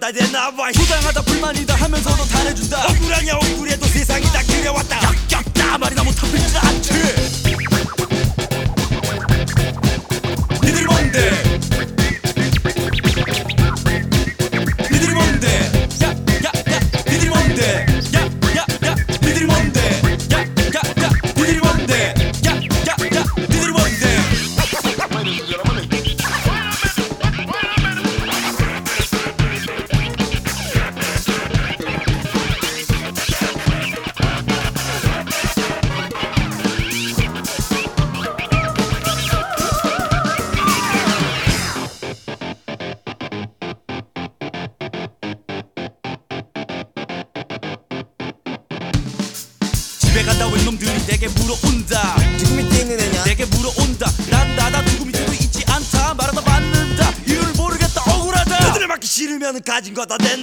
때마다 내 나와 부당하다 불만이다 하면서도 잘해준다. 억울하냐 gotas de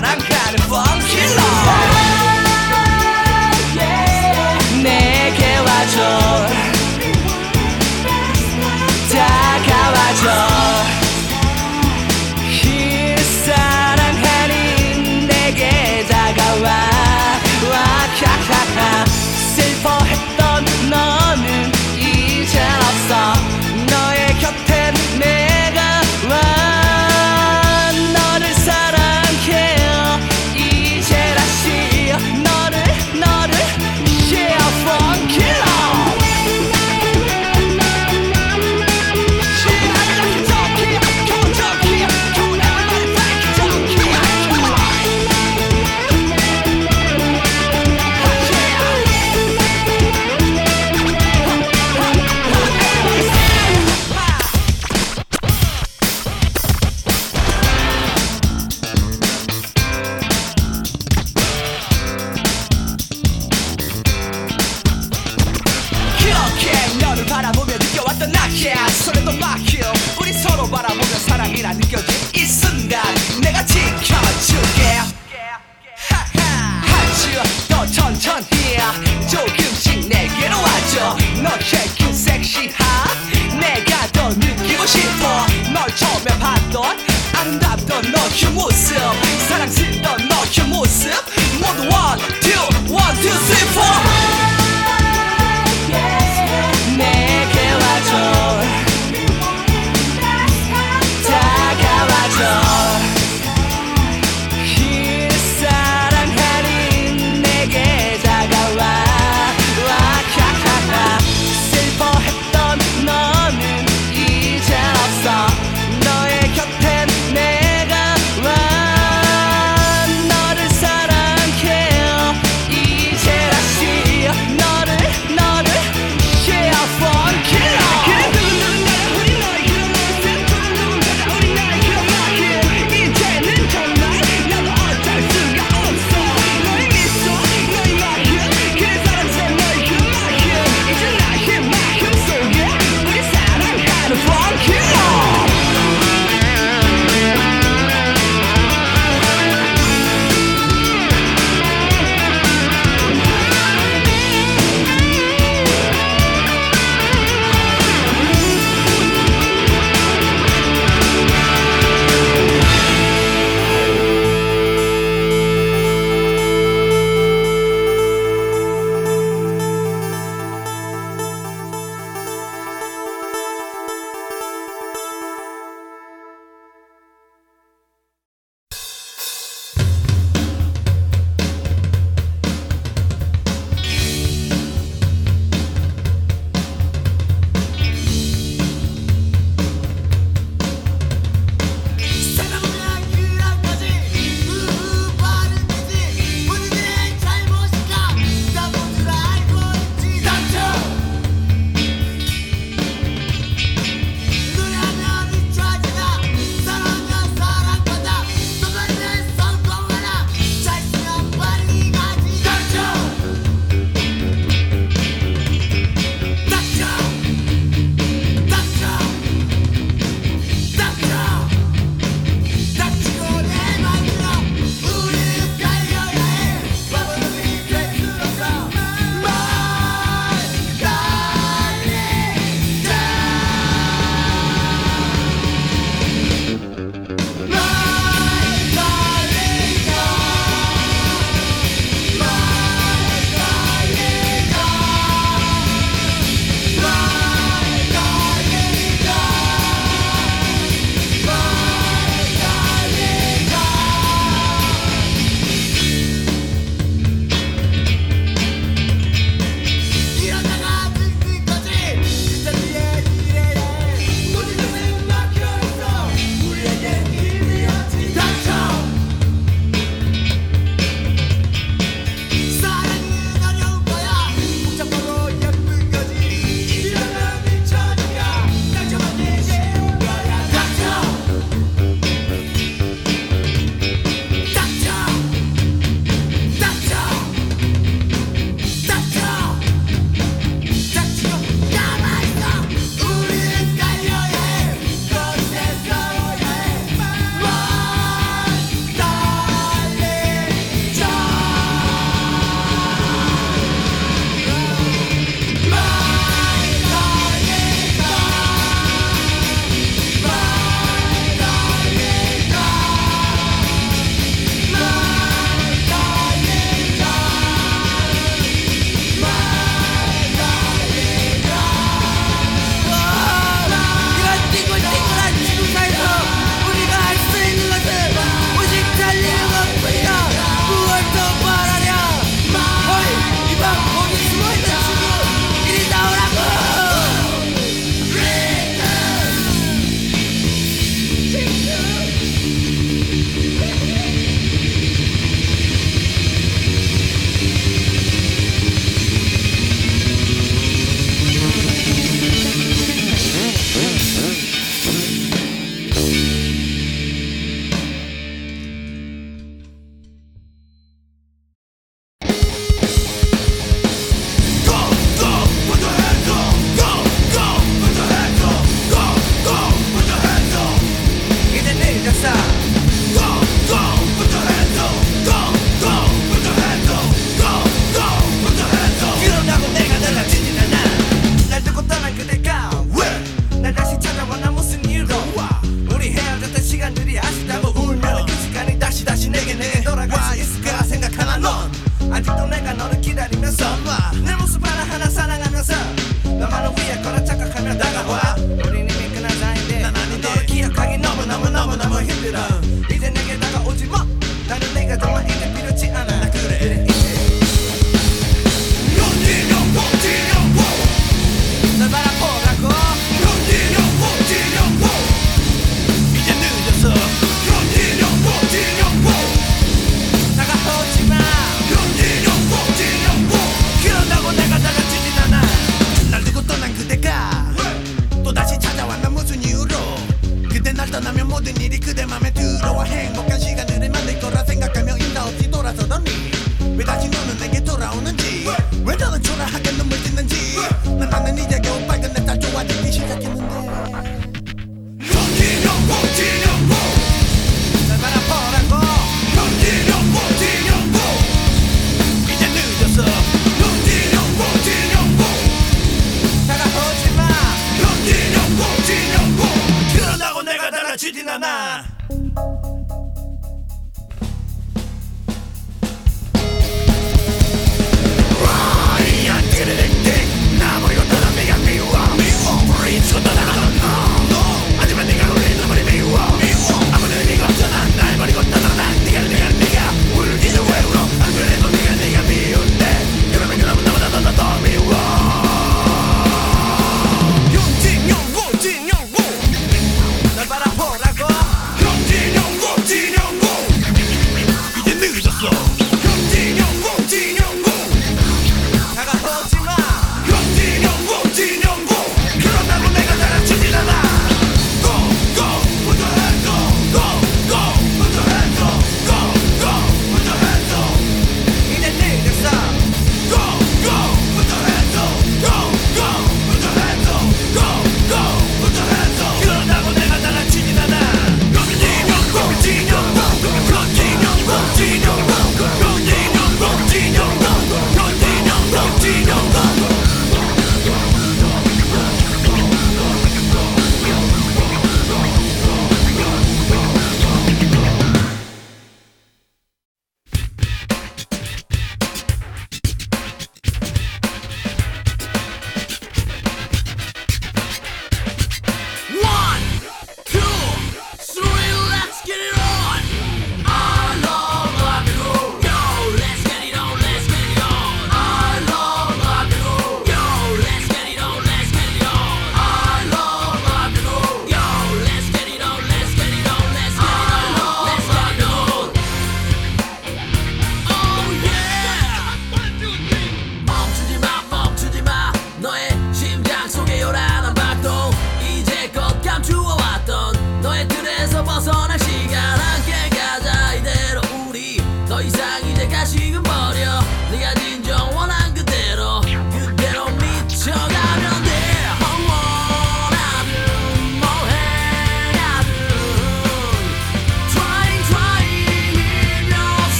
naranja.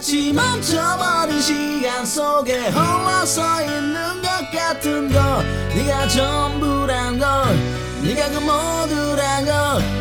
마치 멈춰버린 시간 속에 흘러서 있는 것 같은 걸 네가 전부란 걸 네가 그 모두란 걸.